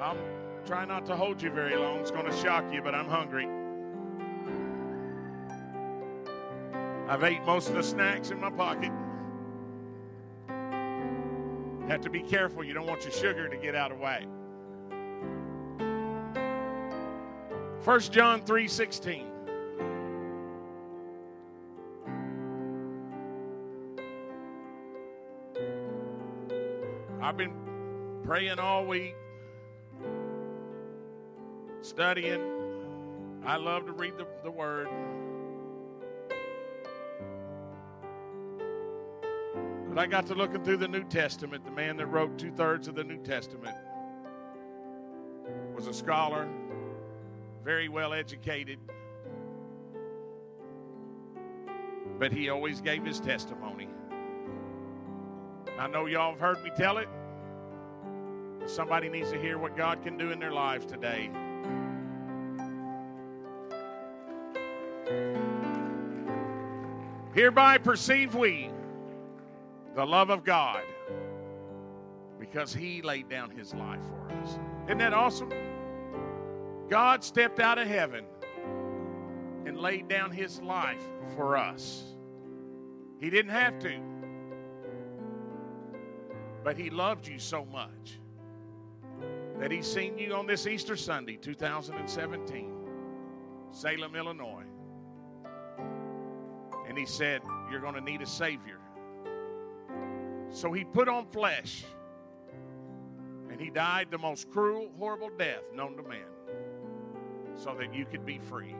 I'll trying not to hold you very long. It's going to shock you, but I'm hungry. I've ate most of the snacks in my pocket. Have to be careful. You don't want your sugar to get out of whack. 1 John 3 16. I've been praying all week, studying. I love to read the, the Word. But I got to looking through the New Testament. The man that wrote two thirds of the New Testament was a scholar, very well educated, but he always gave his testimony. I know y'all have heard me tell it. Somebody needs to hear what God can do in their lives today. Hereby perceive we the love of God because he laid down his life for us. Isn't that awesome? God stepped out of heaven and laid down his life for us. He didn't have to, but he loved you so much that he's seen you on this Easter Sunday, 2017, Salem, Illinois. And he said, You're going to need a Savior. So he put on flesh and he died the most cruel, horrible death known to man so that you could be free.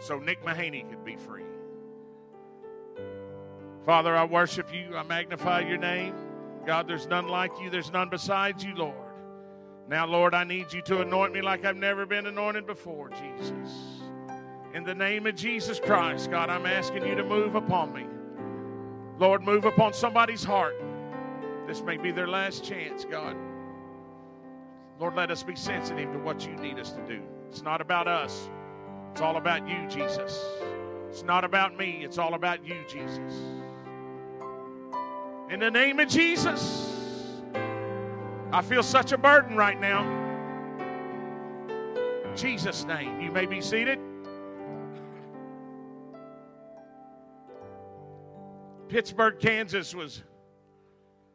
So Nick Mahaney could be free. Father, I worship you. I magnify your name. God, there's none like you. There's none besides you, Lord. Now, Lord, I need you to anoint me like I've never been anointed before, Jesus. In the name of Jesus Christ, God, I'm asking you to move upon me. Lord, move upon somebody's heart. This may be their last chance, God. Lord, let us be sensitive to what you need us to do. It's not about us, it's all about you, Jesus. It's not about me, it's all about you, Jesus. In the name of Jesus, I feel such a burden right now. In Jesus' name, you may be seated. Pittsburg, Kansas was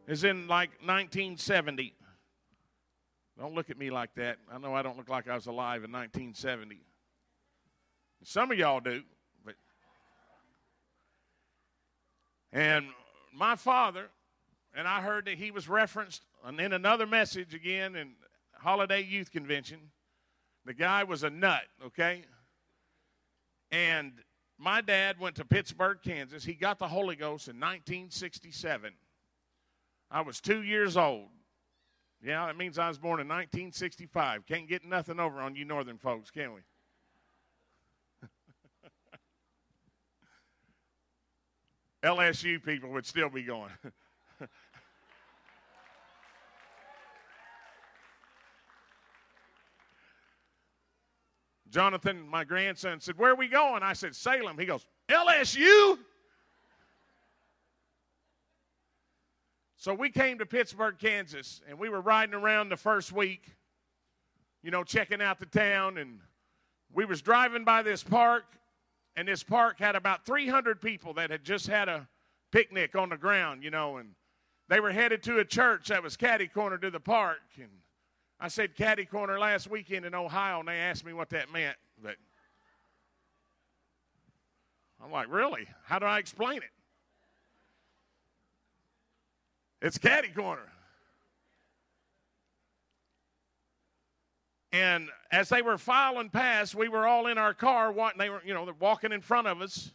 is in like 1970. Don't look at me like that. I know I don't look like I was alive in 1970. Some of y'all do, but and my father and I heard that he was referenced in another message again in Holiday Youth Convention. The guy was a nut, okay? And my dad went to Pittsburg, Kansas. He got the Holy Ghost in 1967. I was two years old. Yeah, that means I was born in 1965. Can't get nothing over on you northern folks, can we? LSU people would still be going. Jonathan, my grandson, said, Where are we going? I said, Salem. He goes, LSU? So we came to Pittsburg, Kansas, and we were riding around the first week, you know, checking out the town, and we was driving by this park, and this park had about 300 people that had just had a picnic on the ground, you know, and they were headed to a church that was catty corner to the park, and I said caddy corner last weekend in Ohio, and they asked me what that meant. But I'm like, really? How do I explain it? It's caddy corner. And as they were filing past, we were all in our car. They were, you know, they're walking in front of us.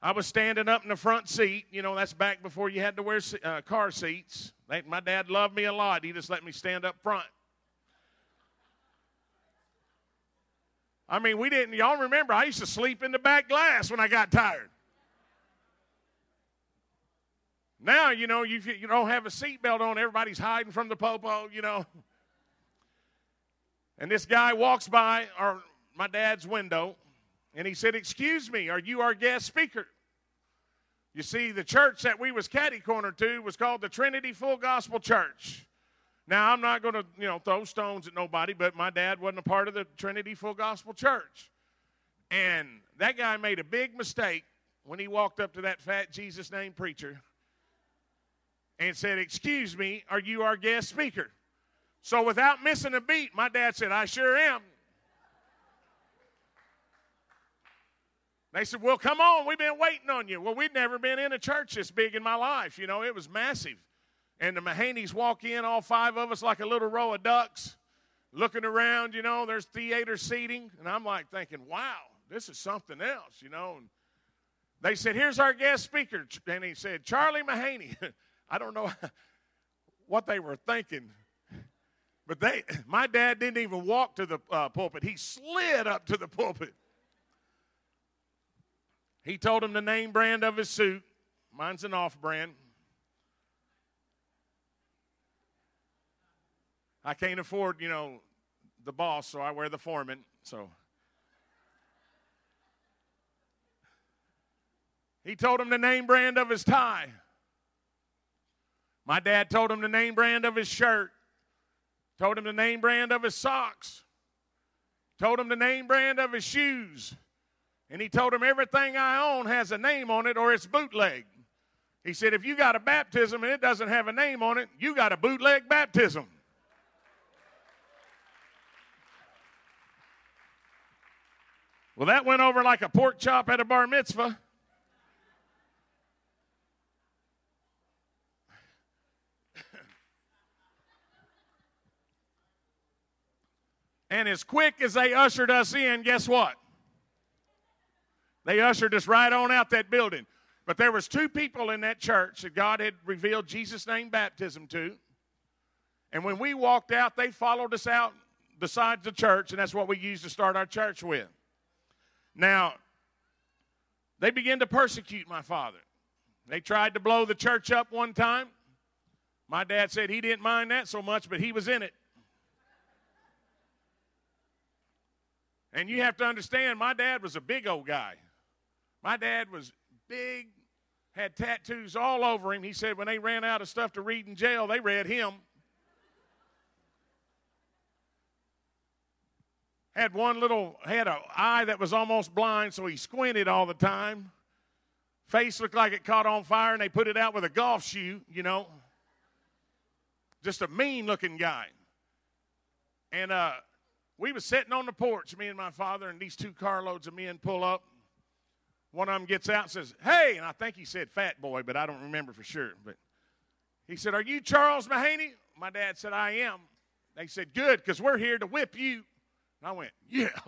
I was standing up in the front seat. You know, that's back before you had to wear uh, car seats. My dad loved me a lot. He just let me stand up front. I mean, we didn't, y'all remember, I used to sleep in the back glass when I got tired. Now, you know, you, you don't have a seatbelt on, everybody's hiding from the popo, you know. And this guy walks by our, my dad's window and he said, Excuse me, are you our guest speaker? You see, the church that we was catty corner to was called the Trinity Full Gospel Church. Now, I'm not going to, you know, throw stones at nobody, but my dad wasn't a part of the Trinity Full Gospel Church. And that guy made a big mistake when he walked up to that fat Jesus name preacher and said, Excuse me, are you our guest speaker? So without missing a beat, my dad said, I sure am. They said, Well, come on, we've been waiting on you. Well, we'd never been in a church this big in my life. You know, it was massive. And the Mahaneys walk in, all five of us, like a little row of ducks, looking around, you know, there's theater seating. And I'm like thinking, wow, this is something else, you know. And they said, Here's our guest speaker. And he said, Charlie Mahaney. I don't know what they were thinking. But they, my dad didn't even walk to the uh, pulpit. He slid up to the pulpit. He told him the name brand of his suit. Mine's an off brand. I can't afford, you know, the boss, so I wear the foreman. So he told him the name brand of his tie. My dad told him the name brand of his shirt. Told him the name brand of his socks. Told him the name brand of his shoes. And he told him, Everything I own has a name on it or it's bootleg. He said, If you got a baptism and it doesn't have a name on it, you got a bootleg baptism. Well, that went over like a pork chop at a bar mitzvah. and as quick as they ushered us in, guess what? They ushered us right on out that building. But there was two people in that church that God had revealed Jesus' name baptism to. And when we walked out, they followed us out the besides the church, and that's what we used to start our church with. Now, they began to persecute my father. They tried to blow the church up one time. My dad said he didn't mind that so much, but he was in it. And you have to understand, my dad was a big old guy. My dad was big, had tattoos all over him. He said when they ran out of stuff to read in jail, they read him. Had one little, had an eye that was almost blind, so he squinted all the time. Face looked like it caught on fire, and they put it out with a golf shoe, you know. Just a mean looking guy. And uh, we was sitting on the porch, me and my father, and these two carloads of men pull up. One of them gets out and says, Hey, and I think he said fat boy, but I don't remember for sure. But he said, Are you Charles Mahaney? My dad said, I am. They said, Good, because we're here to whip you. And I went, Yeah.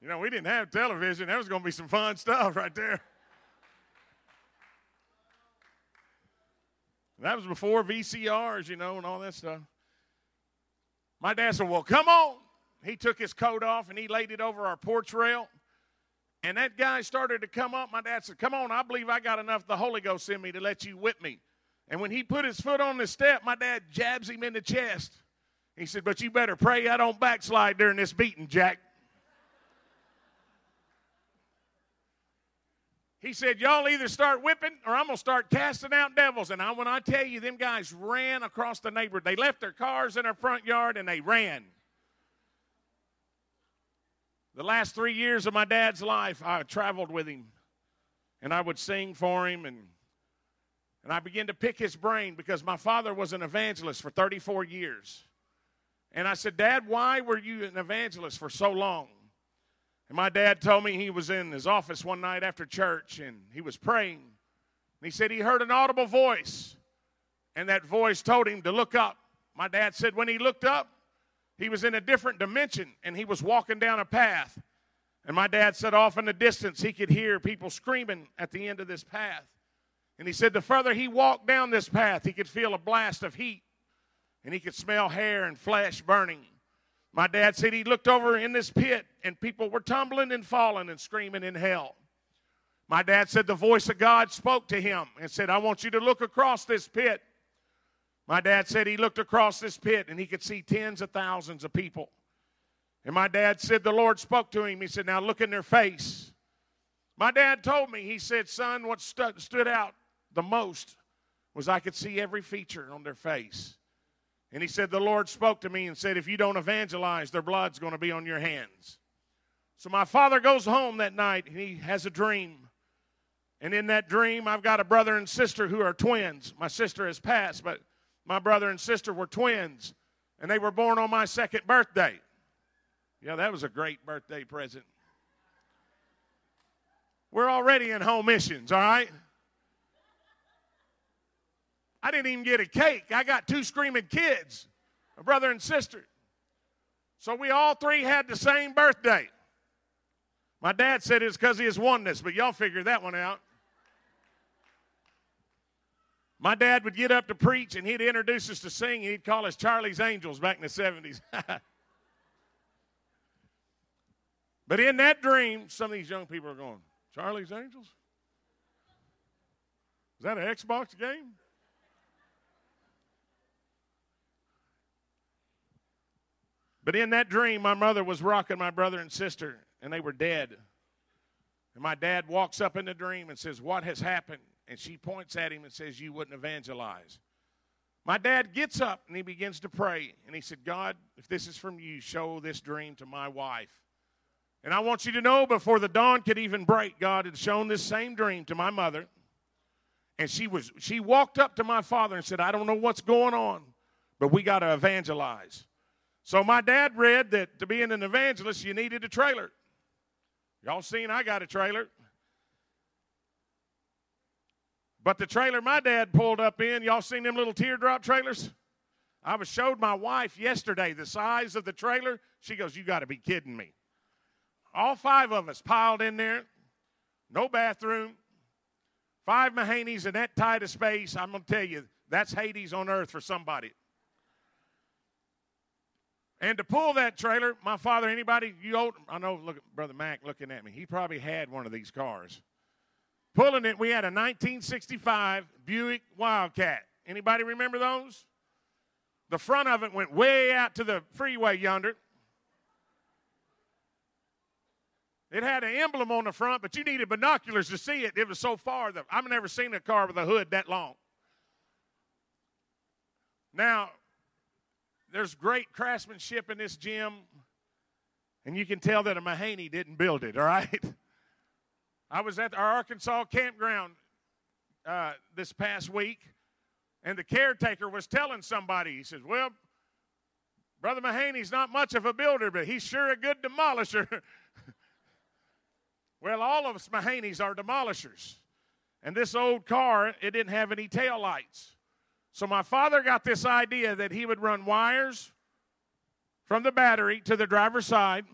you know, we didn't have television. There was going to be some fun stuff right there. That was before VCRs, you know, and all that stuff. My dad said, Well, come on. He took his coat off and he laid it over our porch rail. And that guy started to come up. My dad said, Come on, I believe I got enough the Holy Ghost in me to let you whip me. And when he put his foot on the step, my dad jabs him in the chest. He said, But you better pray I don't backslide during this beating, Jack. He said, Y'all either start whipping or I'm going to start casting out devils. And I, when I tell you, them guys ran across the neighborhood. They left their cars in our front yard and they ran. The last three years of my dad's life, I traveled with him and I would sing for him and and I began to pick his brain because my father was an evangelist for 34 years. And I said, Dad, why were you an evangelist for so long? And my dad told me he was in his office one night after church and he was praying. And he said he heard an audible voice, and that voice told him to look up. My dad said when he looked up, he was in a different dimension and he was walking down a path. And my dad said off in the distance he could hear people screaming at the end of this path. And he said the further he walked down this path, he could feel a blast of heat and he could smell hair and flesh burning. My dad said he looked over in this pit and people were tumbling and falling and screaming in hell. My dad said the voice of God spoke to him and said, I want you to look across this pit my dad said he looked across this pit and he could see tens of thousands of people. And my dad said the Lord spoke to him. He said, Now look in their face. My dad told me, he said, Son, what stu- stood out the most was I could see every feature on their face. And he said, The Lord spoke to me and said, If you don't evangelize, their blood's going to be on your hands. So my father goes home that night and he has a dream. And in that dream, I've got a brother and sister who are twins. My sister has passed, but my brother and sister were twins. And they were born on my second birthday. Yeah, that was a great birthday present. We're already in home missions, all right? I didn't even get a cake. I got two screaming kids, a brother and sister. So we all three had the same birthday. My dad said it's because of his oneness, but y'all figure that one out. My dad would get up to preach and he'd introduce us to sing and he'd call us Charlie's Angels back in the 70s. but in that dream, some of these young people are going, Charlie's Angels? Is that an Xbox game? But in that dream, my mother was rocking my brother and sister, and they were dead. And my dad walks up in the dream and says, What has happened? And she points at him and says, You wouldn't evangelize. My dad gets up and he begins to pray. And he said, God, if this is from you, show this dream to my wife. And I want you to know before the dawn could even break, God had shown this same dream to my mother. And she was she walked up to my father and said, I don't know what's going on, but we got to evangelize. So my dad read that to be an evangelist, you needed a trailer. Y'all seen I got a trailer. But the trailer my dad pulled up in, y'all seen them little teardrop trailers? I was showed my wife yesterday the size of the trailer. She goes, You got to be kidding me. All five of us piled in there, no bathroom, five Mahaneys in that tight of space. I'm going to tell you, that's Hades on earth for somebody. And to pull that trailer, my father, anybody, you old, I know, look at Brother Mac looking at me. He probably had one of these cars. Pulling it, we had a 1965 Buick Wildcat. Anybody remember those? The front of it went way out to the freeway yonder. It had an emblem on the front, but you needed binoculars to see it. It was so far that I've never seen a car with a hood that long. Now, there's great craftsmanship in this gym, and you can tell that a Mahaney didn't build it, all right? I was at our Arkansas campground uh, this past week, and the caretaker was telling somebody, he says, Well, Brother Mahaney's not much of a builder, but he's sure a good demolisher. well, all of us Mahaneys are demolishers. And this old car, it didn't have any tail lights. So my father got this idea that he would run wires from the battery to the driver's side,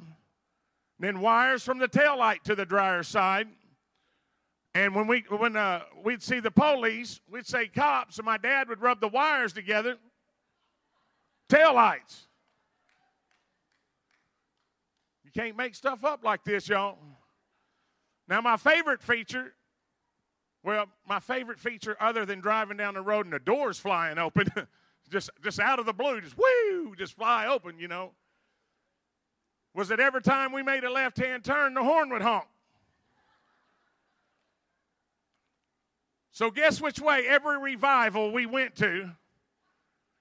then wires from the tail light to the driver's side. And when we when uh, we'd see the police, we'd say cops, and my dad would rub the wires together. Tail lights. You can't make stuff up like this, y'all. Now, my favorite feature well, my favorite feature, other than driving down the road and the doors flying open, just, just out of the blue, just whoo, just fly open, you know, was that every time we made a left hand turn, the horn would honk. So, guess which way every revival we went to,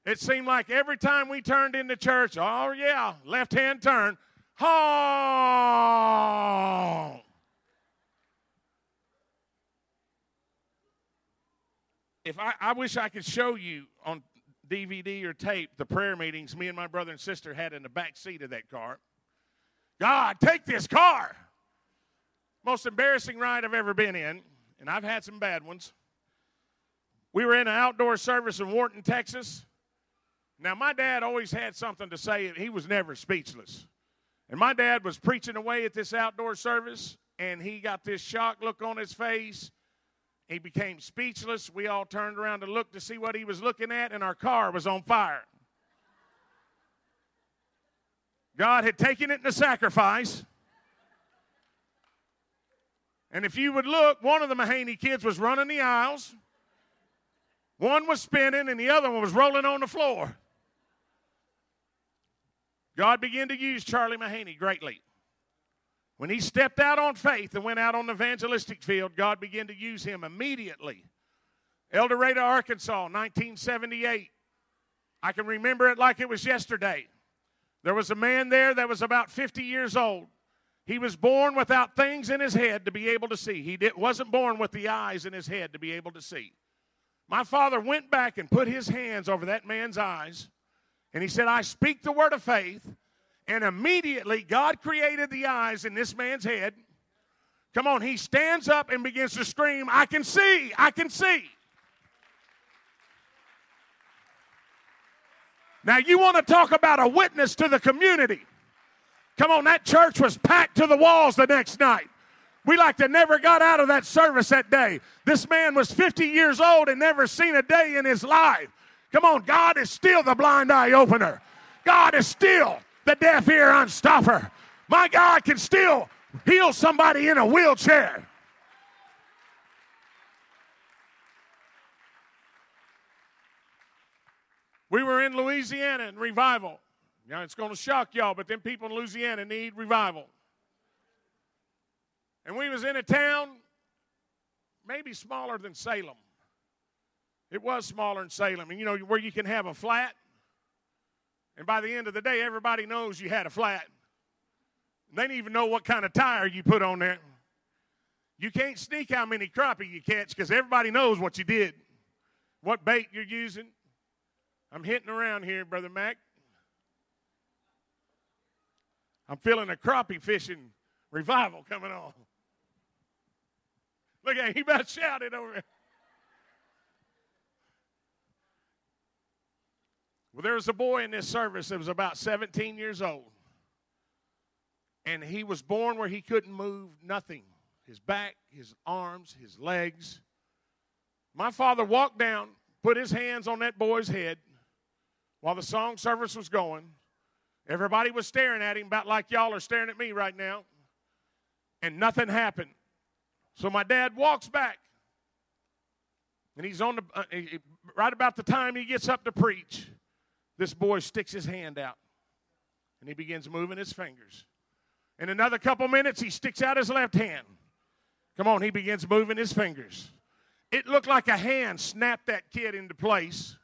it seemed like every time we turned into church, oh, yeah, left hand turn, honk. If I, I wish I could show you on DVD or tape the prayer meetings me and my brother and sister had in the back seat of that car. God, take this car. Most embarrassing ride I've ever been in, and I've had some bad ones. We were in an outdoor service in Wharton, Texas. Now, my dad always had something to say, he was never speechless. And my dad was preaching away at this outdoor service, and he got this shocked look on his face he became speechless. We all turned around to look to see what he was looking at, and our car was on fire. God had taken it in a sacrifice. And if you would look, one of the Mahaney kids was running the aisles, one was spinning, and the other one was rolling on the floor. God began to use Charlie Mahaney greatly. When he stepped out on faith and went out on the evangelistic field, God began to use him immediately. El Dorado, Arkansas, 1978. I can remember it like it was yesterday. There was a man there that was about 50 years old. He was born without things in his head to be able to see. He wasn't born with the eyes in his head to be able to see. My father went back and put his hands over that man's eyes, and he said, I speak the word of faith. And immediately, God created the eyes in this man's head. Come on, he stands up and begins to scream, I can see, I can see. Now, you want to talk about a witness to the community. Come on, that church was packed to the walls the next night. We like to never got out of that service that day. This man was 50 years old and never seen a day in his life. Come on, God is still the blind eye opener. God is still the deaf ear unstopper. My God can still heal somebody in a wheelchair. We were in Louisiana in revival. Now it's going to shock y'all, but them people in Louisiana need revival. And we was in a town maybe smaller than Salem. It was smaller than Salem, and you know where you can have a flat. And by the end of the day, everybody knows you had a flat. They didn't even know what kind of tire you put on there. You can't sneak how many crappie you catch because everybody knows what you did, what bait you're using, I'm hitting around here, Brother Mac. I'm feeling a crappie fishing revival coming on. Look at him, he about shouted over there. Well, there was a boy in this service that was about 17 years old. And he was born where he couldn't move nothing his back, his arms, his legs. My father walked down, put his hands on that boy's head, while the song service was going. Everybody was staring at him about like y'all are staring at me right now. And nothing happened. So my dad walks back. And he's on the, uh, right about the time he gets up to preach, this boy sticks his hand out. And he begins moving his fingers. In another couple minutes, he sticks out his left hand. Come on, he begins moving his fingers. It looked like a hand snapped that kid into place.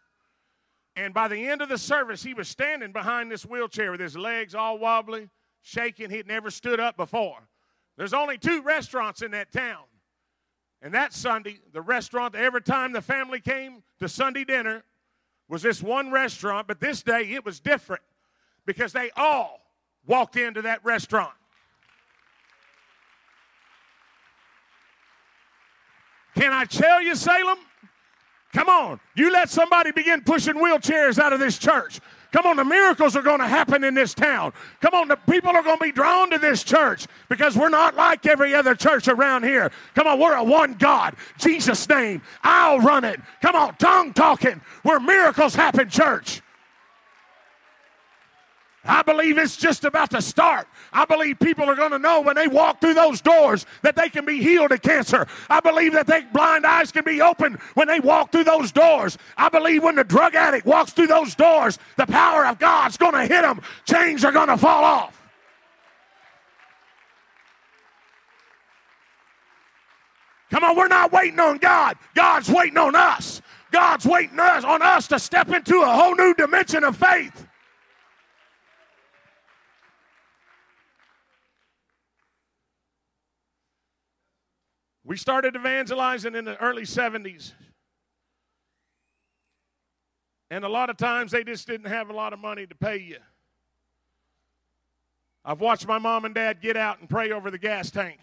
And by the end of the service, he was standing behind this wheelchair with his legs all wobbly, shaking. He'd never stood up before. There's only two restaurants in that town. And that Sunday, the restaurant, every time the family came to Sunday dinner, was this one restaurant, but this day it was different because they all walked into that restaurant. Can I tell you, Salem? Come on. You let somebody begin pushing wheelchairs out of this church. Come on, the miracles are going to happen in this town. Come on, the people are going to be drawn to this church because we're not like every other church around here. Come on, we're a one God, Jesus' name. I'll run it. Come on, tongue talking. Where miracles happen, church. I believe it's just about to start. I believe people are going to know when they walk through those doors that they can be healed of cancer. I believe that their blind eyes can be opened when they walk through those doors. I believe when the drug addict walks through those doors, the power of God's going to hit them. Chains are going to fall off. Come on, we're not waiting on God. God's waiting on us. God's waiting us on us to step into a whole new dimension of faith. We started evangelizing in the early 70s. And a lot of times they just didn't have a lot of money to pay you. I've watched my mom and dad get out and pray over the gas tank.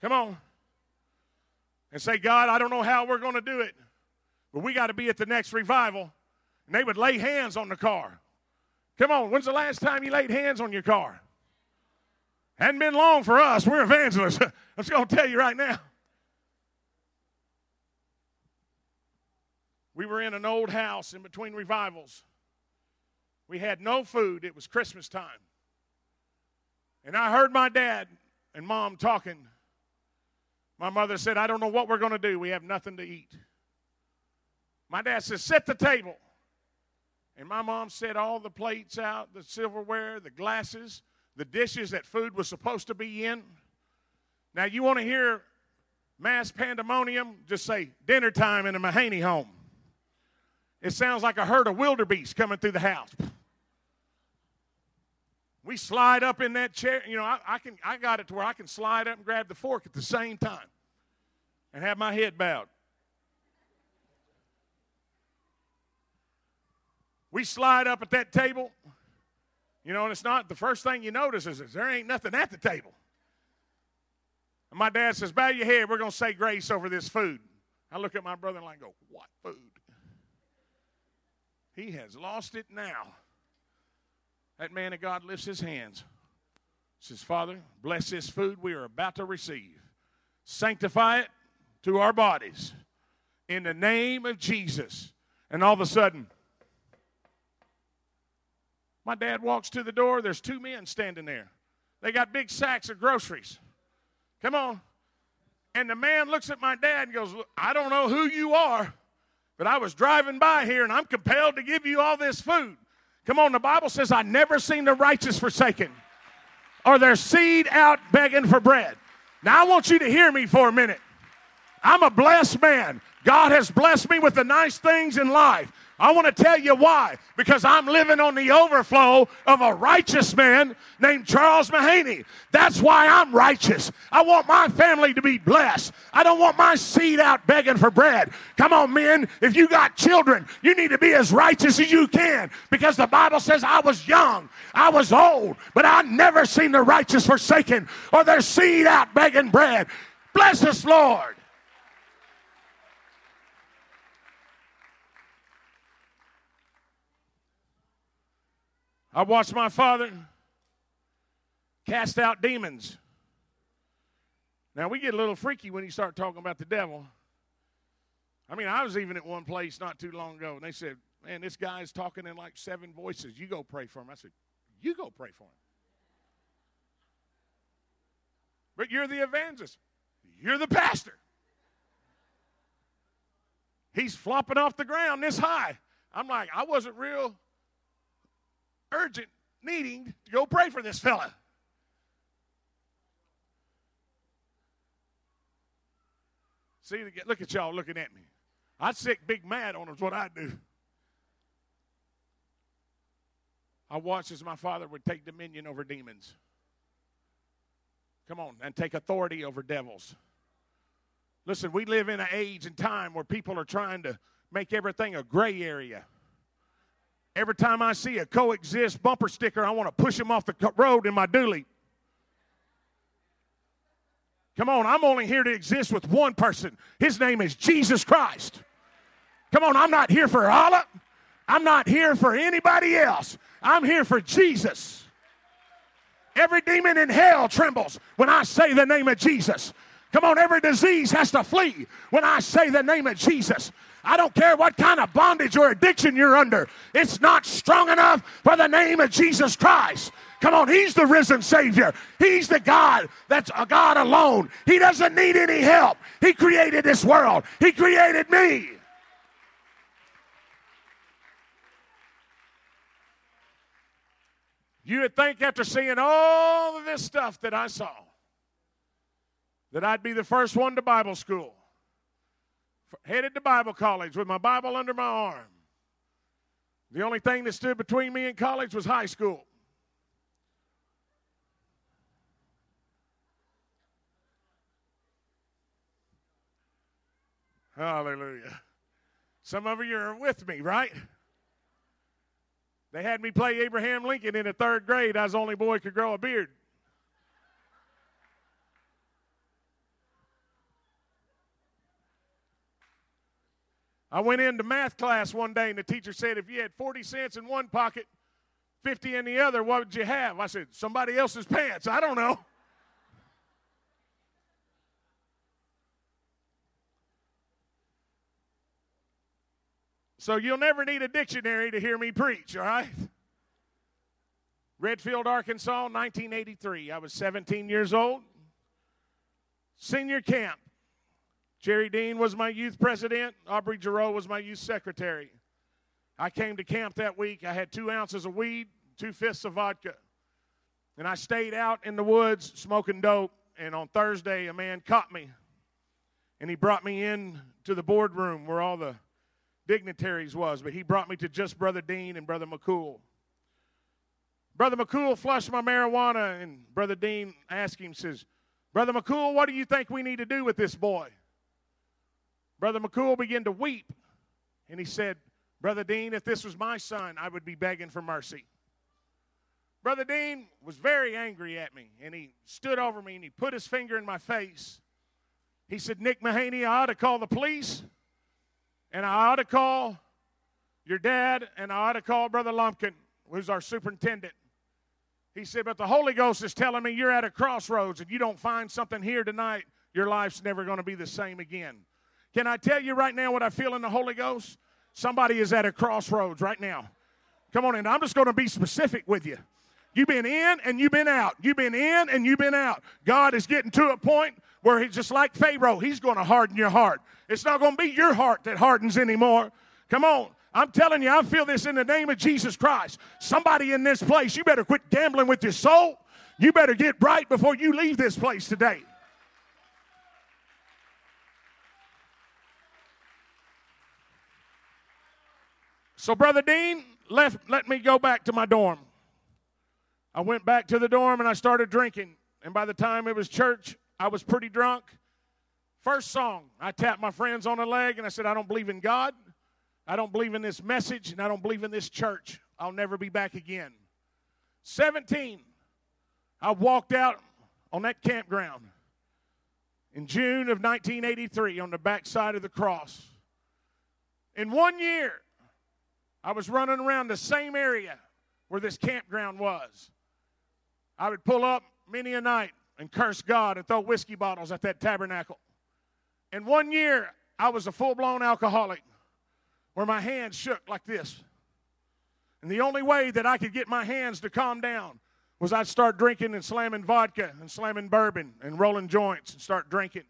Come on. And say, God, I don't know how we're going to do it, but we got to be at the next revival. And they would lay hands on the car. Come on, when's the last time you laid hands on your car? Hadn't been long for us. We're evangelists. I'm just going to tell you right now. We were in an old house in between revivals. We had no food. It was Christmas time. And I heard my dad and mom talking. My mother said, I don't know what we're going to do. We have nothing to eat. My dad said, Set the table. And my mom set all the plates out, the silverware, the glasses, the dishes that food was supposed to be in. Now, you want to hear mass pandemonium, just say dinner time in a Mahaney home. It sounds like a herd of wildebeest coming through the house. We slide up in that chair. You know, I, I, can I got it to where I can slide up and grab the fork at the same time and have my head bowed. We slide up at that table, you know, and it's not the first thing you notice is, there ain't nothing at the table. And my dad says, Bow your head, we're going to say grace over this food. I look at my brother and I go, What food? He has lost it now. That man of God lifts his hands. Says, Father, bless this food we are about to receive. Sanctify it to our bodies in the name of Jesus. And all of a sudden, my dad walks to the door. There's two men standing there. They got big sacks of groceries. Come on. And the man looks at my dad and goes, I don't know who you are, but I was driving by here and I'm compelled to give you all this food. Come on, the Bible says, I never seen the righteous forsaken or their seed out begging for bread. Now, I want you to hear me for a minute. I'm a blessed man. God has blessed me with the nice things in life. I want to tell you why. Because I'm living on the overflow of a righteous man named Charles Mahaney. That's why I'm righteous. I want my family to be blessed. I don't want my seed out begging for bread. Come on, men. If you got children, you need to be as righteous as you can. Because the Bible says I was young, I was old, but I never seen the righteous forsaken or their seed out begging bread. Bless us, Lord. I watched my father cast out demons. Now, we get a little freaky when you start talking about the devil. I mean, I was even at one place not too long ago, and they said, Man, this guy's talking in like seven voices. You go pray for him. I said, You go pray for him. But you're the evangelist, you're the pastor. He's flopping off the ground this high. I'm like, I wasn't real urgent needing to go pray for this fella. See, look at y'all looking at me. I'd sick big mad on them is what I'd do. I watched as my father would take dominion over demons. Come on, and take authority over devils. Listen, we live in an age and time where people are trying to make everything a gray area. Every time I see a coexist bumper sticker, I want to push him off the road in my dually. Come on, I'm only here to exist with one person. His name is Jesus Christ. Come on, I'm not here for Allah. I'm not here for anybody else. I'm here for Jesus. Every demon in hell trembles when I say the name of Jesus. Come on, every disease has to flee when I say the name of Jesus. I don't care what kind of bondage or addiction you're under, it's not strong enough for the name of Jesus Christ. Come on, He's the risen Savior. He's the God that's a God alone. He doesn't need any help. He created this world, He created me. You would think after seeing all of this stuff that I saw that I'd be the first one to Bible school headed to Bible college with my Bible under my arm. The only thing that stood between me and college was high school. Hallelujah. Some of you are with me, right? They had me play Abraham Lincoln in the third grade. I was the only boy could grow a beard. I went into math class one day and the teacher said, if you had 40 cents in one pocket, 50 in the other, what would you have? I said, somebody else's pants. I don't know. So you'll never need a dictionary to hear me preach, all right? Redfield, Arkansas, 1983. I was 17 years old. Senior camp. Jerry Dean was my youth president. Aubrey Giroux was my youth secretary. I came to camp that week. I had two ounces of weed, two fifths of vodka. And I stayed out in the woods smoking dope. And on Thursday, a man caught me. and he brought me in to the boardroom where all the dignitaries was, but he brought me to just Brother Dean and Brother McCool. Brother McCool flushed my marijuana, and Brother Dean asked him, says, Brother McCool, what do you think we need to do with this boy? Brother McCool began to weep, and he said, Brother Dean, if this was my son, I would be begging for mercy. Brother Dean was very angry at me, and he stood over me and he put his finger in my face. He said, Nick Mahaney, I ought to call the police, and I ought to call your dad, and I ought to call Brother Lumpkin, who's our superintendent. He said, But the Holy Ghost is telling me you're at a crossroads and you don't find something here tonight, your life's never going to be the same again. Can I tell you right now what I feel in the Holy Ghost? Somebody is at a crossroads right now. Come on in. I'm just going to be specific with you. You've been in and you've been out. You've been in and you've been out. God is getting to a point where he's just like Pharaoh. He's going to harden your heart. It's not going to be your heart that hardens anymore. Come on. I'm telling you, I feel this in the name of Jesus Christ. Somebody in this place, you better quit gambling with your soul. You better get right before you leave this place today. So, Brother Dean left, let me go back to my dorm. I went back to the dorm and I started drinking. And by the time it was church, I was pretty drunk. First song, I tapped my friends on the leg and I said, I don't believe in God. I don't believe in this message and I don't believe in this church. I'll never be back again. 17, I walked out on that campground in June of 1983 on the backside of the cross. In one year, I was running around the same area where this campground was. I would pull up many a night and curse God and throw whiskey bottles at that tabernacle. And one year, I was a full blown alcoholic where my hands shook like this. And the only way that I could get my hands to calm down was I'd start drinking and slamming vodka and slamming bourbon and rolling joints and start drinking.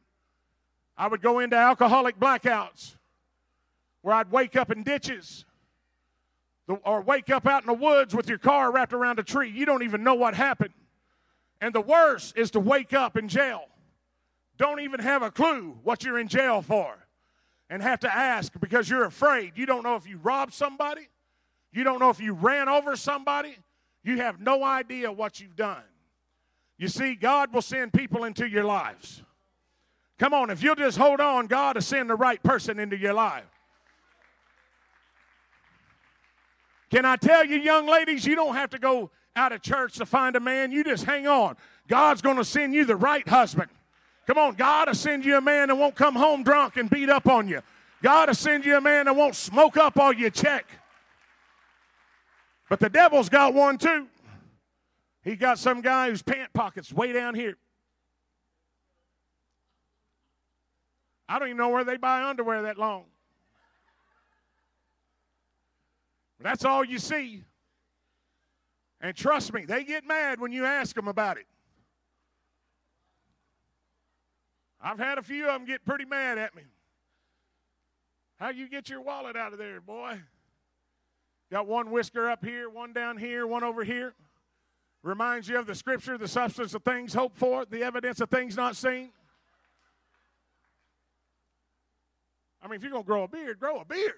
I would go into alcoholic blackouts where I'd wake up in ditches or wake up out in the woods with your car wrapped around a tree. You don't even know what happened. And the worst is to wake up in jail. Don't even have a clue what you're in jail for. And have to ask because you're afraid. You don't know if you robbed somebody. You don't know if you ran over somebody. You have no idea what you've done. You see, God will send people into your lives. Come on, if you'll just hold on, God will send the right person into your life. Can I tell you, young ladies, you don't have to go out of church to find a man. You just hang on. God's going to send you the right husband. Come on, God will send you a man that won't come home drunk and beat up on you. God will send you a man that won't smoke up all your check. But the devil's got one too. He got some guy whose pant pockets way down here. I don't even know where they buy underwear that long. That's all you see. And trust me, they get mad when you ask them about it. I've had a few of them get pretty mad at me. How you get your wallet out of there, boy? Got one whisker up here, one down here, one over here. Reminds you of the scripture, the substance of things hoped for, the evidence of things not seen. I mean, if you're going to grow a beard, grow a beard.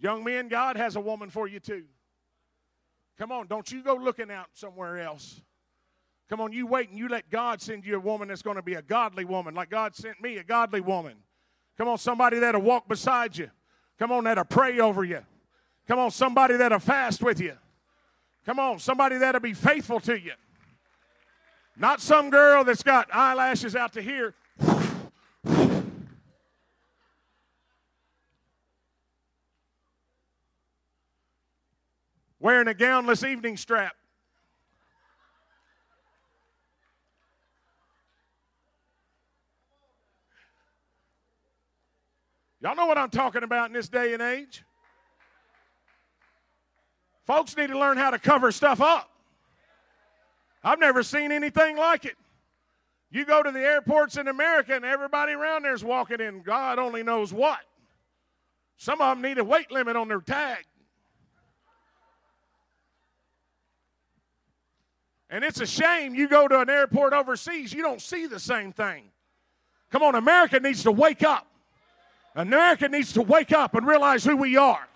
Young men, God has a woman for you too. Come on, don't you go looking out somewhere else. Come on, you wait and you let God send you a woman that's going to be a godly woman, like God sent me a godly woman. Come on, somebody that'll walk beside you. Come on, that'll pray over you. Come on, somebody that'll fast with you. Come on, somebody that'll be faithful to you. Not some girl that's got eyelashes out to here wearing a gownless evening strap. Y'all know what I'm talking about in this day and age. Folks need to learn how to cover stuff up. I've never seen anything like it. You go to the airports in America and everybody around there is walking in God only knows what. Some of them need a weight limit on their tag. And it's a shame you go to an airport overseas, you don't see the same thing. Come on, America needs to wake up. America needs to wake up and realize who we are.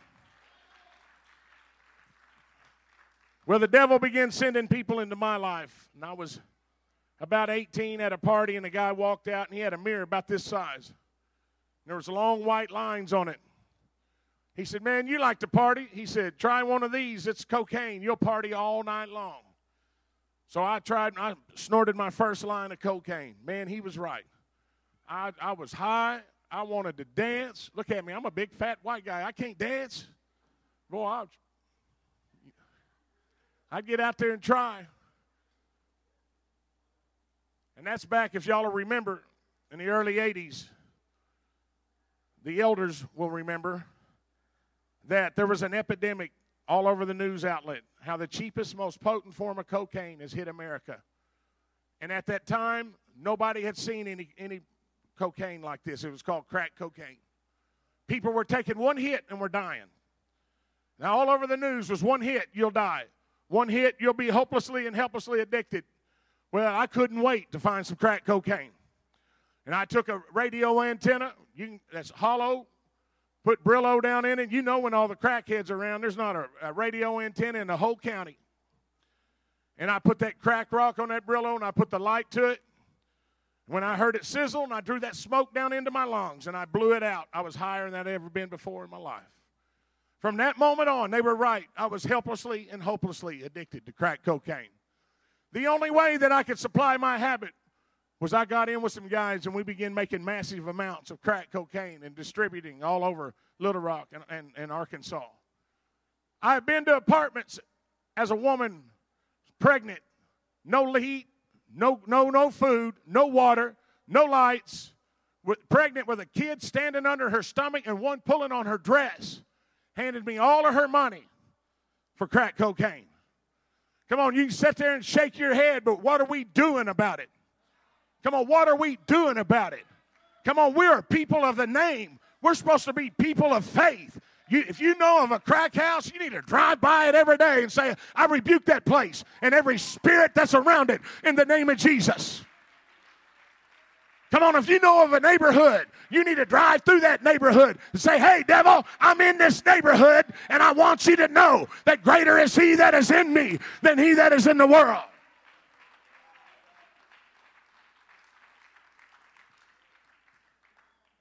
Well, the devil began sending people into my life. And I was about 18 at a party, and a guy walked out and he had a mirror about this size. There was long white lines on it. He said, Man, you like to party? He said, Try one of these. It's cocaine. You'll party all night long. So I tried, I snorted my first line of cocaine. Man, he was right. I, I was high. I wanted to dance. Look at me. I'm a big fat white guy. I can't dance. Boy, I, I'd get out there and try. And that's back, if y'all remember, in the early 80s. The elders will remember that there was an epidemic all over the news outlet how the cheapest, most potent form of cocaine has hit America. And at that time, nobody had seen any, any cocaine like this. It was called crack cocaine. People were taking one hit and were dying. Now, all over the news was one hit, you'll die. One hit, you'll be hopelessly and helplessly addicted. Well, I couldn't wait to find some crack cocaine. And I took a radio antenna, you can, that's hollow, put Brillo down in it. You know when all the crackheads are around, there's not a, a radio antenna in the whole county. And I put that crack rock on that Brillo and I put the light to it. When I heard it sizzle and I drew that smoke down into my lungs and I blew it out, I was higher than I'd ever been before in my life. From that moment on, they were right. I was helplessly and hopelessly addicted to crack cocaine. The only way that I could supply my habit was I got in with some guys and we began making massive amounts of crack cocaine and distributing all over Little Rock and, and, and Arkansas. I have been to apartments as a woman pregnant, no heat, no, no, no food, no water, no lights, with, pregnant with a kid standing under her stomach and one pulling on her dress, handed me all of her money for crack cocaine. Come on, you can sit there and shake your head, but what are we doing about it? Come on, what are we doing about it? Come on, we are people of the name. We're supposed to be people of faith. You, if you know of a crack house, you need to drive by it every day and say, I rebuke that place and every spirit that's around it in the name of Jesus. Come on, if you know of a neighborhood, you need to drive through that neighborhood and say, Hey, devil, I'm in this neighborhood, and I want you to know that greater is he that is in me than he that is in the world.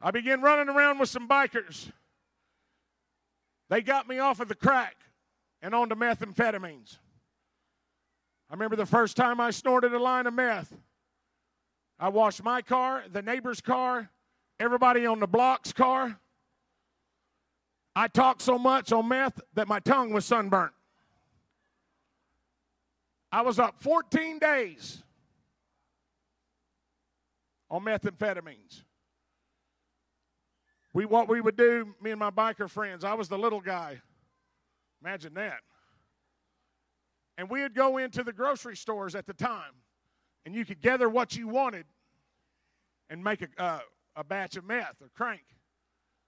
I began running around with some bikers. They got me off of the crack and onto methamphetamines. I remember the first time I snorted a line of meth. I washed my car, the neighbor's car, everybody on the block's car. I talked so much on meth that my tongue was sunburnt. I was up 14 days on methamphetamines. We what we would do, me and my biker friends, I was the little guy. Imagine that. And we'd go into the grocery stores at the time, and you could gather what you wanted and make a, uh, a batch of meth or crank.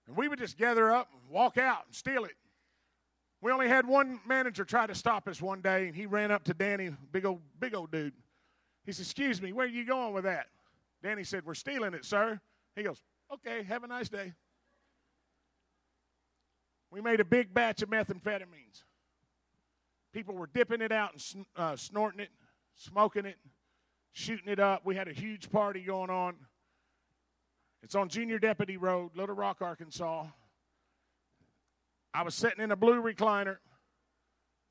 And we would just gather up and walk out and steal it. We only had one manager try to stop us one day, and he ran up to Danny, big old, big old dude. He said, Excuse me, where are you going with that? Danny said, We're stealing it, sir. He goes, Okay, have a nice day. We made a big batch of methamphetamines. People were dipping it out and uh, snorting it, smoking it, shooting it up. We had a huge party going on. It's on Junior Deputy Road, Little Rock, Arkansas. I was sitting in a blue recliner.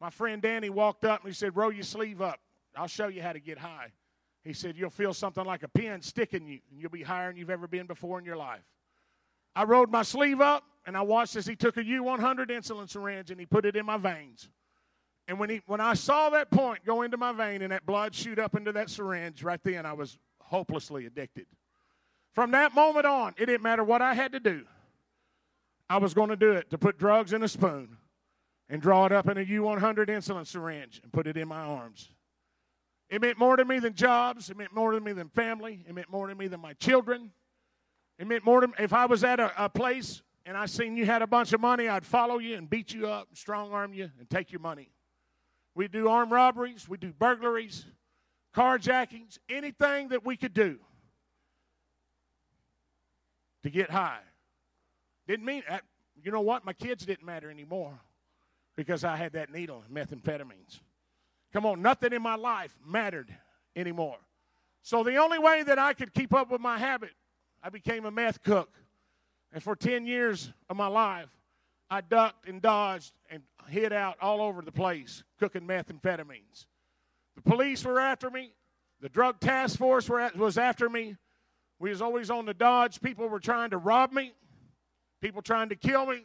My friend Danny walked up and he said, Roll your sleeve up. I'll show you how to get high. He said, You'll feel something like a pin sticking you, and you'll be higher than you've ever been before in your life. I rolled my sleeve up and I watched as he took a U100 insulin syringe and he put it in my veins. And when, he, when I saw that point go into my vein and that blood shoot up into that syringe, right then I was hopelessly addicted. From that moment on, it didn't matter what I had to do. I was going to do it to put drugs in a spoon and draw it up in a U100 insulin syringe and put it in my arms. It meant more to me than jobs. It meant more to me than family. It meant more to me than my children. It meant more to me. If I was at a, a place and I seen you had a bunch of money, I'd follow you and beat you up, strong arm you, and take your money. We do armed robberies, we do burglaries, carjackings, anything that we could do to get high. Didn't mean, uh, you know what? My kids didn't matter anymore because I had that needle, methamphetamines. Come on, nothing in my life mattered anymore. So the only way that I could keep up with my habit, I became a meth cook. And for 10 years of my life, I ducked and dodged and hid out all over the place cooking methamphetamines. The police were after me. The drug task force at, was after me. We was always on the dodge. People were trying to rob me. People trying to kill me.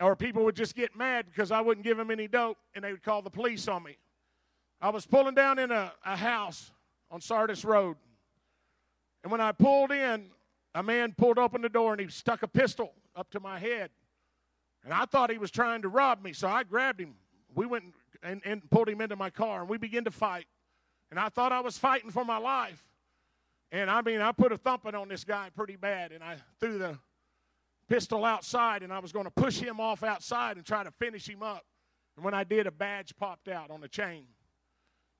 Or people would just get mad because I wouldn't give them any dope and they would call the police on me. I was pulling down in a, a house on Sardis Road. And when I pulled in, a man pulled open the door and he stuck a pistol up to my head. And I thought he was trying to rob me, so I grabbed him. We went and, and pulled him into my car, and we began to fight. And I thought I was fighting for my life. And I mean, I put a thumping on this guy pretty bad, and I threw the pistol outside, and I was going to push him off outside and try to finish him up. And when I did, a badge popped out on the chain.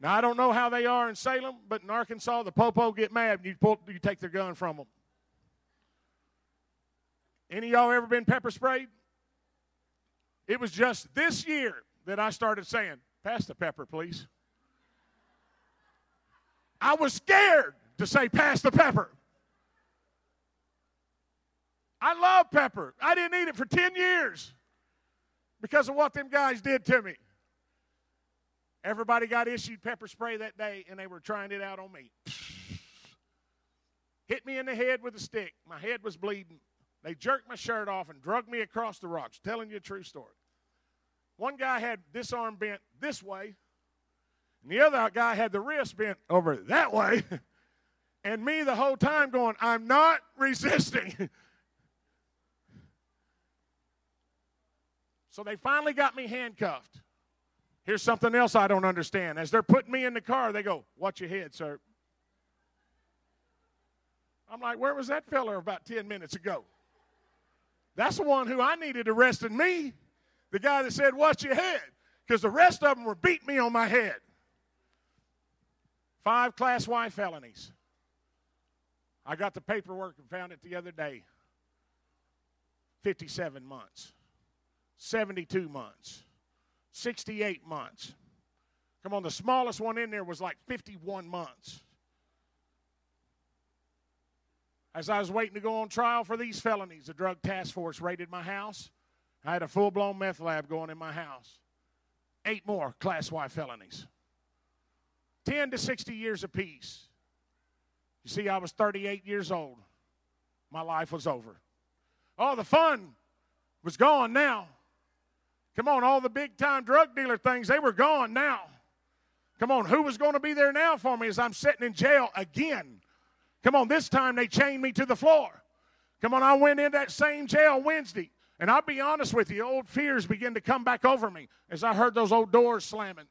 Now, I don't know how they are in Salem, but in Arkansas, the popo get mad and you, pull, you take their gun from them. Any y'all ever been pepper sprayed? It was just this year that I started saying, Pass the pepper, please. I was scared to say, Pass the pepper. I love pepper. I didn't eat it for 10 years because of what them guys did to me. Everybody got issued pepper spray that day, and they were trying it out on me. Hit me in the head with a stick. My head was bleeding. They jerked my shirt off and drug me across the rocks. Telling you a true story. One guy had this arm bent this way, and the other guy had the wrist bent over that way. and me the whole time going, I'm not resisting. so they finally got me handcuffed. Here's something else I don't understand. As they're putting me in the car, they go, Watch your head, sir. I'm like, Where was that fella about 10 minutes ago? That's the one who I needed arresting me. The guy that said, Watch your head. Because the rest of them were beating me on my head. Five Class Y felonies. I got the paperwork and found it the other day. 57 months, 72 months. 68 months. Come on, the smallest one in there was like 51 months. As I was waiting to go on trial for these felonies, the drug task force raided my house. I had a full blown meth lab going in my house. Eight more Class Y felonies. 10 to 60 years apiece. You see, I was 38 years old. My life was over. All the fun was gone now. Come on, all the big time drug dealer things, they were gone now. Come on, who was going to be there now for me as I'm sitting in jail again? Come on, this time they chained me to the floor. Come on, I went in that same jail Wednesday. And I'll be honest with you, old fears began to come back over me as I heard those old doors slamming.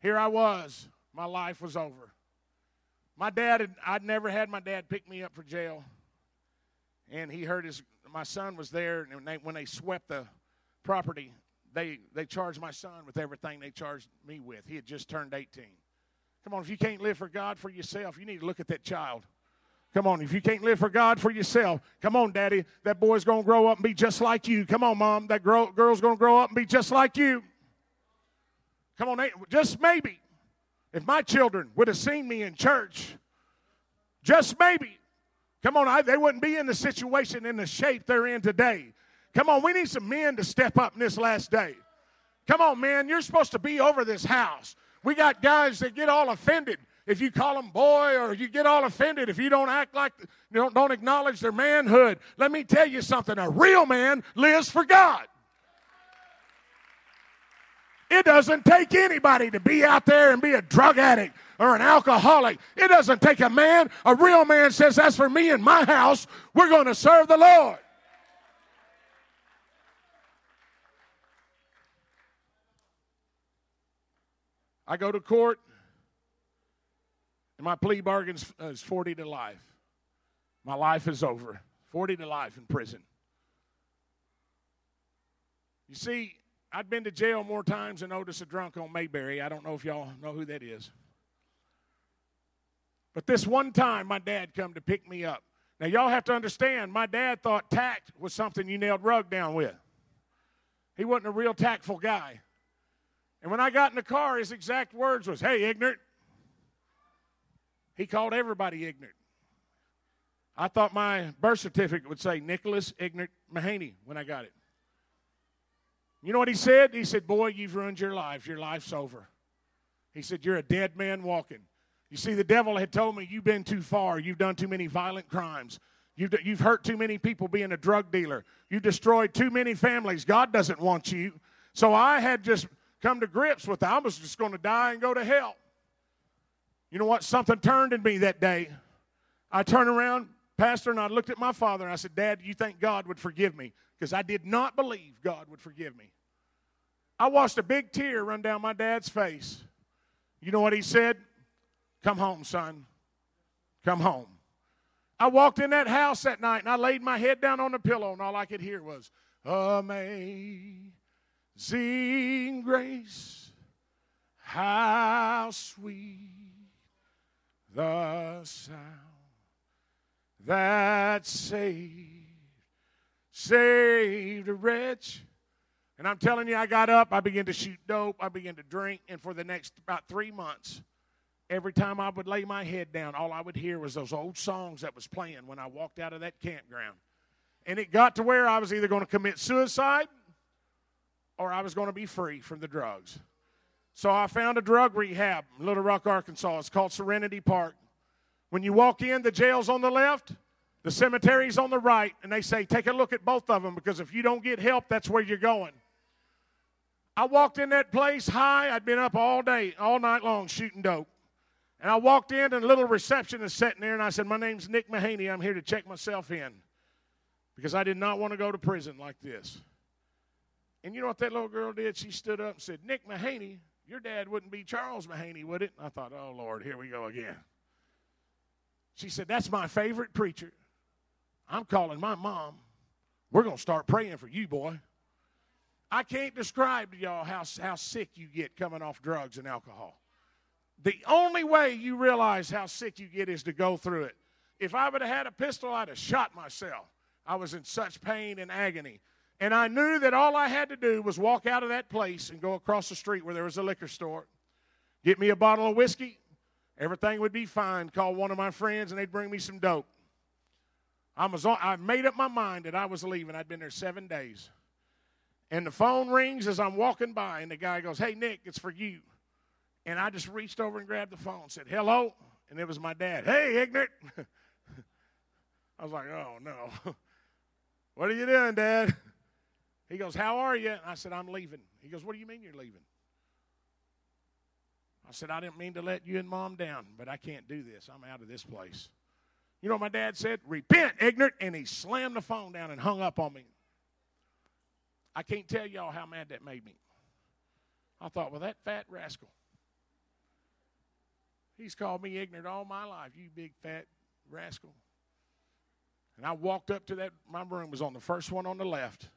Here I was. My life was over. My dad, had, I'd never had my dad pick me up for jail. And he heard his, my son was there, and when they, when they swept the property, they, they charged my son with everything they charged me with. He had just turned 18. Come on, if you can't live for God for yourself, you need to look at that child. Come on, if you can't live for God for yourself, come on, daddy, that boy's to grow up and be just like you. Come on, mom, that girl, girl's to grow up and be just like you. Come on, just maybe, if my children would have seen me in church, just maybe, come on, I, they wouldn't be in the situation in the shape they're in today. Come on, we need some men to step up in this last day. Come on, man, you're supposed to be over this house. We got guys that get all offended if you call them boy or you get all offended if you don't act like you don't, don't acknowledge their manhood. Let me tell you something a real man lives for God. It doesn't take anybody to be out there and be a drug addict or an alcoholic. It doesn't take a man. A real man says, That's for me and my house. We're going to serve the Lord. I go to court, and my plea bargain uh, is 40 to life. My life is over. 40 to life in prison. You see, I'd been to jail more times than Otis a drunk on Mayberry. I don't know if y'all know who that is. But this one time, my dad come to pick me up. Now, y'all have to understand, my dad thought tact was something you nailed rug down with. He wasn't a real tactful guy. And when I got in the car, his exact words was, hey, ignorant. He called everybody ignorant. I thought my birth certificate would say Nicholas Ignorant Mahaney when I got it. You know what he said? He said, Boy, you've ruined your life. Your life's over. He said, You're a dead man walking. You see, the devil had told me, You've been too far. You've done too many violent crimes. You've, you've hurt too many people being a drug dealer. You destroyed too many families. God doesn't want you. So I had just come to grips with. I was just going to die and go to hell. You know what? Something turned in me that day. I turned around, Pastor, and I looked at my father and I said, Dad, you think God would forgive me? Because I did not believe God would forgive me. I watched a big tear run down my dad's face. You know what he said? Come home, son. Come home. I walked in that house that night and I laid my head down on the pillow, and all I could hear was, Amazing grace, how sweet the sound that saved, saved a wretch. And I'm telling you, I got up, I began to shoot dope, I began to drink, and for the next about three months, every time I would lay my head down, all I would hear was those old songs that was playing when I walked out of that campground. And it got to where I was either going to commit suicide or I was going to be free from the drugs. So I found a drug rehab in Little Rock, Arkansas. It's called Serenity Park. When you walk in, the jail's on the left, the cemetery's on the right, and they say, take a look at both of them because if you don't get help, that's where you're going. I walked in that place high. I'd been up all day, all night long shooting dope. And I walked in, and a little receptionist sitting there, and I said, My name's Nick Mahaney. I'm here to check myself in because I did not want to go to prison like this. And you know what that little girl did? She stood up and said, Nick Mahaney, your dad wouldn't be Charles Mahaney, would it? And I thought, oh, Lord, here we go again. She said, That's my favorite preacher. I'm calling my mom. We're going to start praying for you, boy. I can't describe to y'all how, how sick you get coming off drugs and alcohol. The only way you realize how sick you get is to go through it. If I would have had a pistol, I'd have shot myself. I was in such pain and agony. And I knew that all I had to do was walk out of that place and go across the street where there was a liquor store, get me a bottle of whiskey, everything would be fine. Call one of my friends and they'd bring me some dope. I, was on, I made up my mind that I was leaving. I'd been there seven days. And the phone rings as I'm walking by, and the guy goes, Hey, Nick, it's for you. And I just reached over and grabbed the phone, said, Hello. And it was my dad. Hey, ignorant. I was like, Oh, no. what are you doing, Dad? He goes, How are you? And I said, I'm leaving. He goes, What do you mean you're leaving? I said, I didn't mean to let you and mom down, but I can't do this. I'm out of this place. You know what my dad said? Repent, ignorant. And he slammed the phone down and hung up on me. I can't tell y'all how mad that made me. I thought, well, that fat rascal. He's called me ignorant all my life, you big fat rascal. And I walked up to that, my room was on the first one on the left.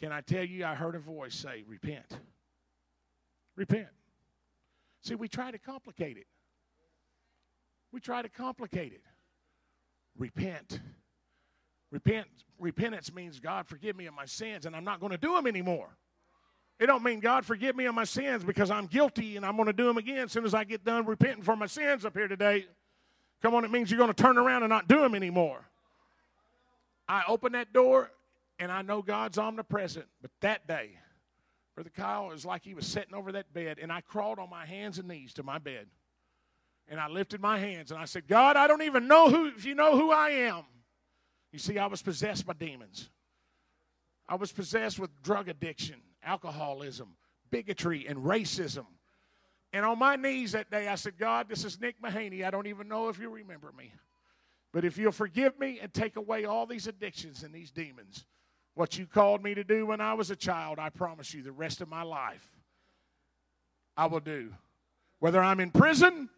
Can I tell you, I heard a voice say, Repent. Repent. See, we try to complicate it. We try to complicate it. Repent. Repent. Repentance means God forgive me of my sins, and I'm not going to do them anymore. It don't mean God forgive me of my sins because I'm guilty and I'm going to do them again as soon as I get done repenting for my sins up here today. Come on, it means you're going to turn around and not do them anymore. I open that door and I know God's omnipresent, but that day, Brother Kyle, was like he was sitting over that bed, and I crawled on my hands and knees to my bed. And I lifted my hands and I said, God, I don't even know who, if you know who I am. You see, I was possessed by demons. I was possessed with drug addiction, alcoholism, bigotry, and racism. And on my knees that day, I said, God, this is Nick Mahaney. I don't even know if you remember me. But if you'll forgive me and take away all these addictions and these demons, what you called me to do when I was a child, I promise you, the rest of my life, I will do. Whether I'm in prison,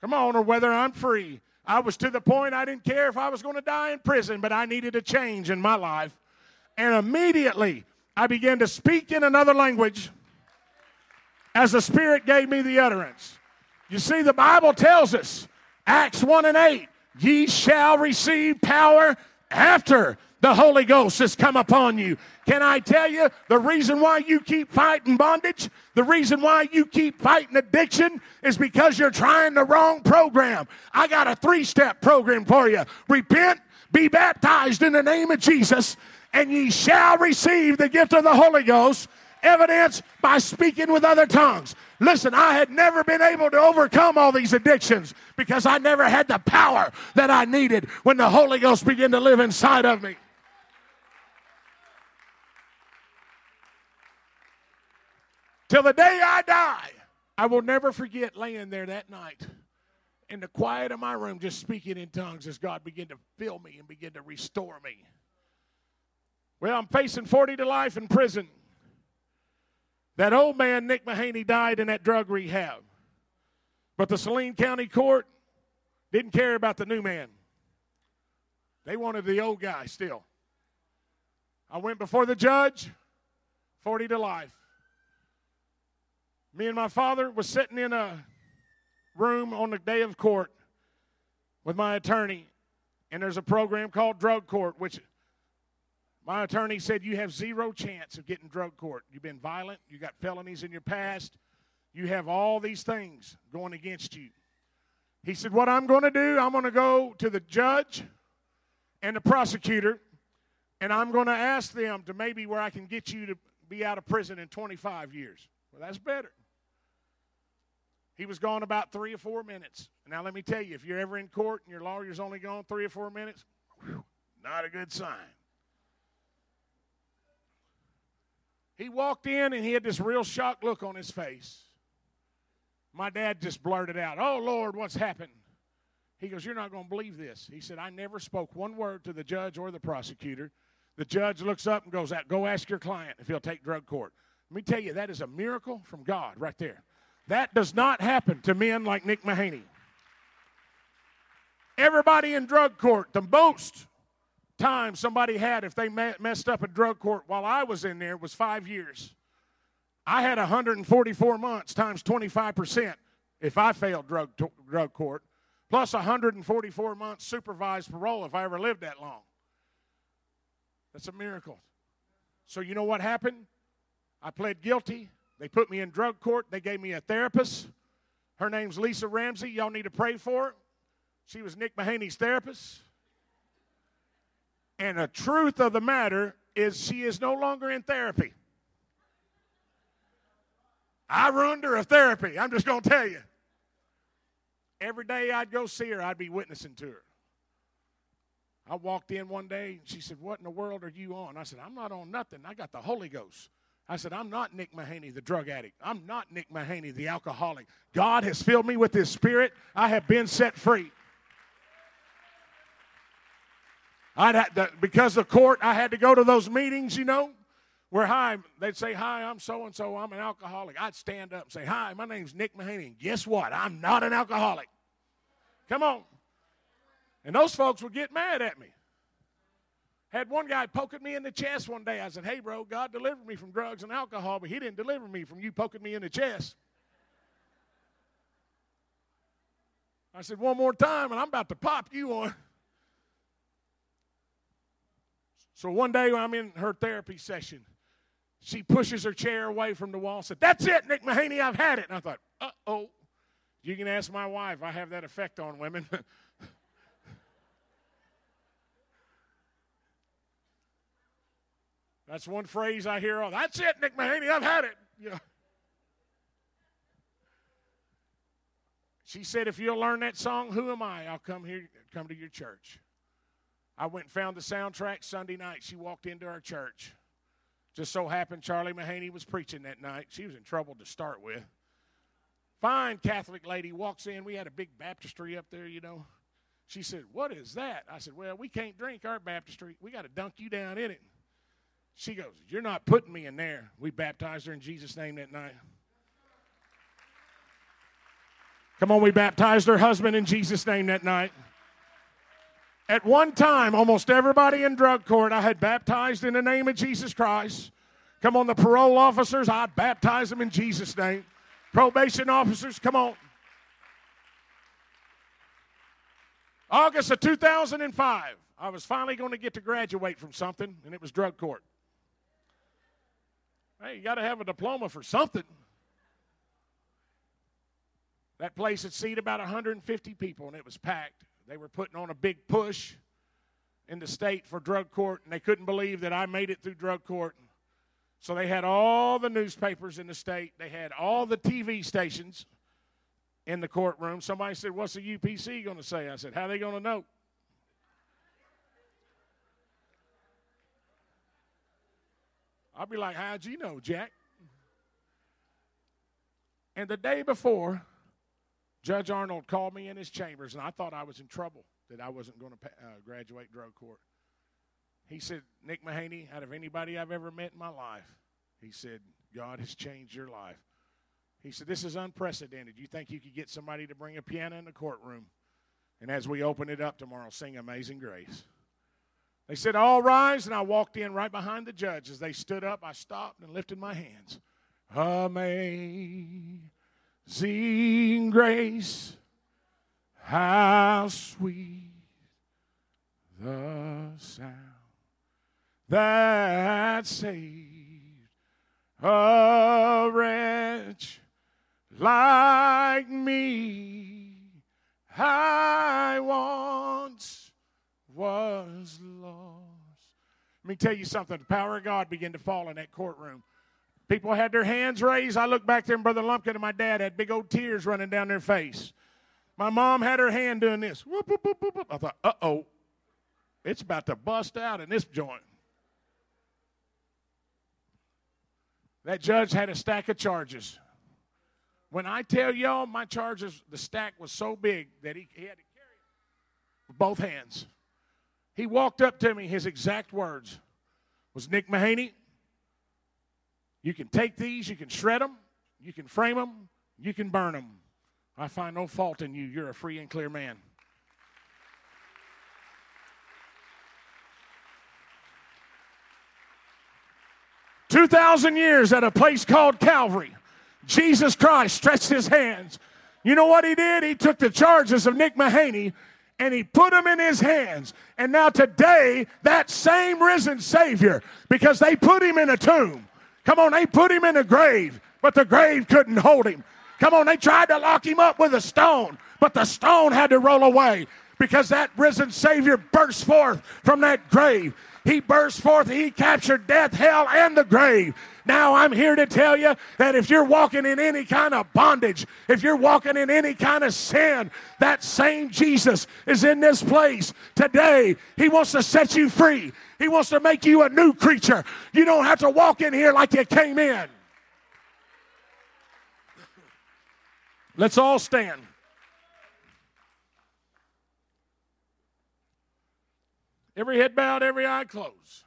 come on, or whether I'm free. I was to the point I didn't care if I was going to die in prison, but I needed a change in my life. And immediately, I began to speak in another language as the Spirit gave me the utterance. You see, the Bible tells us, Acts 1 and 8, ye shall receive power after the Holy Ghost has come upon you. Can I tell you the reason why you keep fighting bondage? The reason why you keep fighting addiction is because you're trying the wrong program. I got a three step program for you repent, be baptized in the name of Jesus, and ye shall receive the gift of the Holy Ghost, evidence by speaking with other tongues. Listen, I had never been able to overcome all these addictions because I never had the power that I needed when the Holy Ghost began to live inside of me. Till the day I die, I will never forget laying there that night in the quiet of my room, just speaking in tongues as God began to fill me and begin to restore me. Well, I'm facing 40 to life in prison. That old man, Nick Mahaney, died in that drug rehab. But the Saline County Court didn't care about the new man. They wanted the old guy still. I went before the judge, 40 to life. Me and my father was sitting in a room on the day of court with my attorney, and there's a program called drug court, which my attorney said you have zero chance of getting drug court. You've been violent, you got felonies in your past, you have all these things going against you. He said, What I'm going to do, I'm going to go to the judge and the prosecutor, and I'm going to ask them to maybe where I can get you to be out of prison in 25 years. Well, that's better. He was gone about three or four minutes. Now, let me tell you, if you're ever in court and your lawyer's only gone three or four minutes, whew, not a good sign. He walked in and he had this real shocked look on his face. My dad just blurted out, Oh, Lord, what's happened? He goes, You're not going to believe this. He said, I never spoke one word to the judge or the prosecutor. The judge looks up and goes, "Out, Go ask your client if he'll take drug court. Let me tell you, that is a miracle from God right there. That does not happen to men like Nick Mahaney. Everybody in drug court, the most time somebody had if they messed up in drug court while I was in there was five years. I had 144 months times 25% if I failed drug, drug court, plus 144 months supervised parole if I ever lived that long. That's a miracle. So, you know what happened? I pled guilty. They put me in drug court. They gave me a therapist. Her name's Lisa Ramsey. Y'all need to pray for her. She was Nick Mahaney's therapist. And the truth of the matter is, she is no longer in therapy. I ruined her of therapy. I'm just going to tell you. Every day I'd go see her, I'd be witnessing to her. I walked in one day and she said, What in the world are you on? I said, I'm not on nothing. I got the Holy Ghost. I said, I'm not Nick Mahaney, the drug addict. I'm not Nick Mahaney, the alcoholic. God has filled me with His Spirit. I have been set free. I'd had to, because of court, I had to go to those meetings, you know, where hi, they'd say, Hi, I'm so and so, I'm an alcoholic. I'd stand up and say, Hi, my name's Nick Mahaney. And guess what? I'm not an alcoholic. Come on. And those folks would get mad at me. Had one guy poking me in the chest one day. I said, Hey, bro, God delivered me from drugs and alcohol, but He didn't deliver me from you poking me in the chest. I said, One more time, and I'm about to pop you on. So one day I'm in her therapy session. She pushes her chair away from the wall and said, That's it, Nick Mahaney, I've had it. And I thought, uh oh. You can ask my wife. I have that effect on women. That's one phrase I hear. Oh, that's it, Nick Mahaney. I've had it. Yeah. She said, if you'll learn that song, Who Am I? I'll come here, come to your church. I went and found the soundtrack Sunday night. She walked into our church. Just so happened Charlie Mahaney was preaching that night. She was in trouble to start with. Fine Catholic lady walks in. We had a big baptistry up there, you know. She said, What is that? I said, Well, we can't drink our baptistry. We got to dunk you down in it. She goes, You're not putting me in there. We baptized her in Jesus' name that night. Come on, we baptized her husband in Jesus' name that night. At one time, almost everybody in drug court I had baptized in the name of Jesus Christ. Come on, the parole officers, I baptize them in Jesus' name. Probation officers, come on. August of 2005, I was finally going to get to graduate from something, and it was drug court. Hey, you got to have a diploma for something. That place had seated about 150 people, and it was packed. They were putting on a big push in the state for drug court, and they couldn't believe that I made it through drug court. So they had all the newspapers in the state, they had all the TV stations in the courtroom. Somebody said, What's the UPC going to say? I said, How are they going to know? I'll be like, How'd you know, Jack? And the day before, Judge Arnold called me in his chambers, and I thought I was in trouble that I wasn't going to uh, graduate drug court. He said, Nick Mahaney, out of anybody I've ever met in my life, he said, God has changed your life. He said, This is unprecedented. You think you could get somebody to bring a piano in the courtroom? And as we open it up tomorrow, sing Amazing Grace. They said, All rise. And I walked in right behind the judge. As they stood up, I stopped and lifted my hands. Amazing grace, how sweet the sound that saved a wretch like me. I once was lost. Let me tell you something. The power of God began to fall in that courtroom. People had their hands raised. I looked back there, and Brother Lumpkin and my dad had big old tears running down their face. My mom had her hand doing this. Whoop, whoop, whoop, I thought, uh oh, it's about to bust out in this joint. That judge had a stack of charges. When I tell y'all my charges, the stack was so big that he, he had to carry it with both hands. He walked up to me, his exact words was Nick Mahaney, you can take these, you can shred them, you can frame them, you can burn them. I find no fault in you. You're a free and clear man. Two thousand years at a place called Calvary. Jesus Christ stretched his hands. You know what he did? He took the charges of Nick Mahaney and he put them in his hands. And now today, that same risen Savior, because they put him in a tomb. Come on, they put him in a grave, but the grave couldn't hold him. Come on, they tried to lock him up with a stone, but the stone had to roll away because that risen Savior burst forth from that grave. He burst forth, he captured death, hell, and the grave. Now I'm here to tell you that if you're walking in any kind of bondage, if you're walking in any kind of sin, that same Jesus is in this place today. He wants to set you free. He wants to make you a new creature. You don't have to walk in here like you came in. Let's all stand. Every head bowed, every eye closed.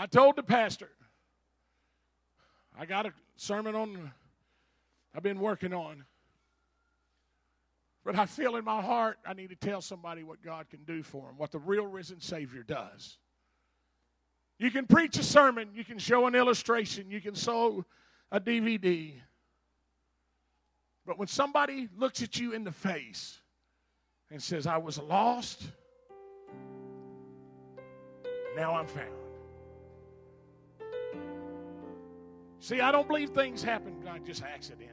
I told the pastor, I got a sermon on I've been working on. But I feel in my heart I need to tell somebody what God can do for them, what the real risen Savior does. You can preach a sermon, you can show an illustration, you can show a DVD. But when somebody looks at you in the face and says, I was lost, now I'm found. See, I don't believe things happen by just accident.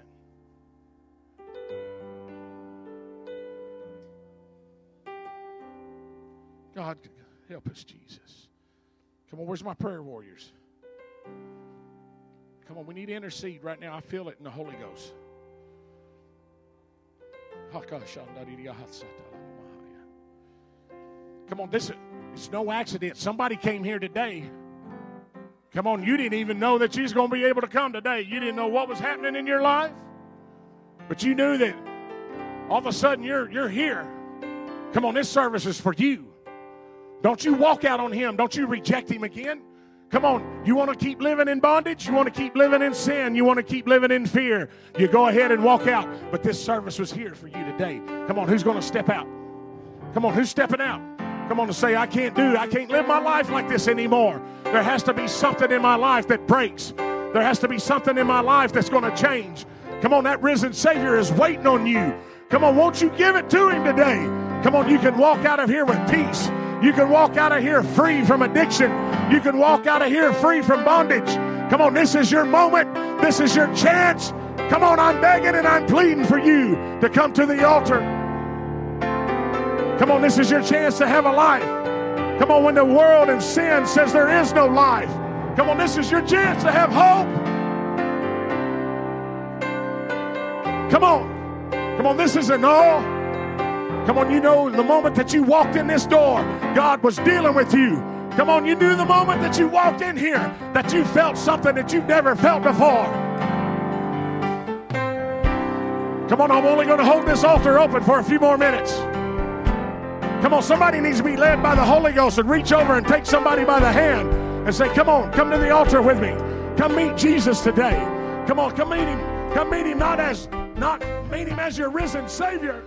God, help us, Jesus. Come on, where's my prayer warriors? Come on, we need to intercede right now. I feel it in the Holy Ghost. Come on, this is no accident. Somebody came here today Come on, you didn't even know that she's going to be able to come today. You didn't know what was happening in your life, but you knew that all of a sudden you're, you're here. Come on, this service is for you. Don't you walk out on him. Don't you reject him again. Come on, you want to keep living in bondage? You want to keep living in sin? You want to keep living in fear? You go ahead and walk out. But this service was here for you today. Come on, who's going to step out? Come on, who's stepping out? Come on and say, I can't do, I can't live my life like this anymore. There has to be something in my life that breaks. There has to be something in my life that's going to change. Come on, that risen Savior is waiting on you. Come on, won't you give it to Him today? Come on, you can walk out of here with peace. You can walk out of here free from addiction. You can walk out of here free from bondage. Come on, this is your moment. This is your chance. Come on, I'm begging and I'm pleading for you to come to the altar. Come on, this is your chance to have a life. Come on, when the world and sin says there is no life. Come on, this is your chance to have hope. Come on. Come on, this isn't all. Come on, you know the moment that you walked in this door, God was dealing with you. Come on, you knew the moment that you walked in here that you felt something that you've never felt before. Come on, I'm only going to hold this altar open for a few more minutes. Come on, somebody needs to be led by the Holy Ghost and reach over and take somebody by the hand and say, Come on, come to the altar with me. Come meet Jesus today. Come on, come meet him. Come meet him not as not meet him as your risen Savior,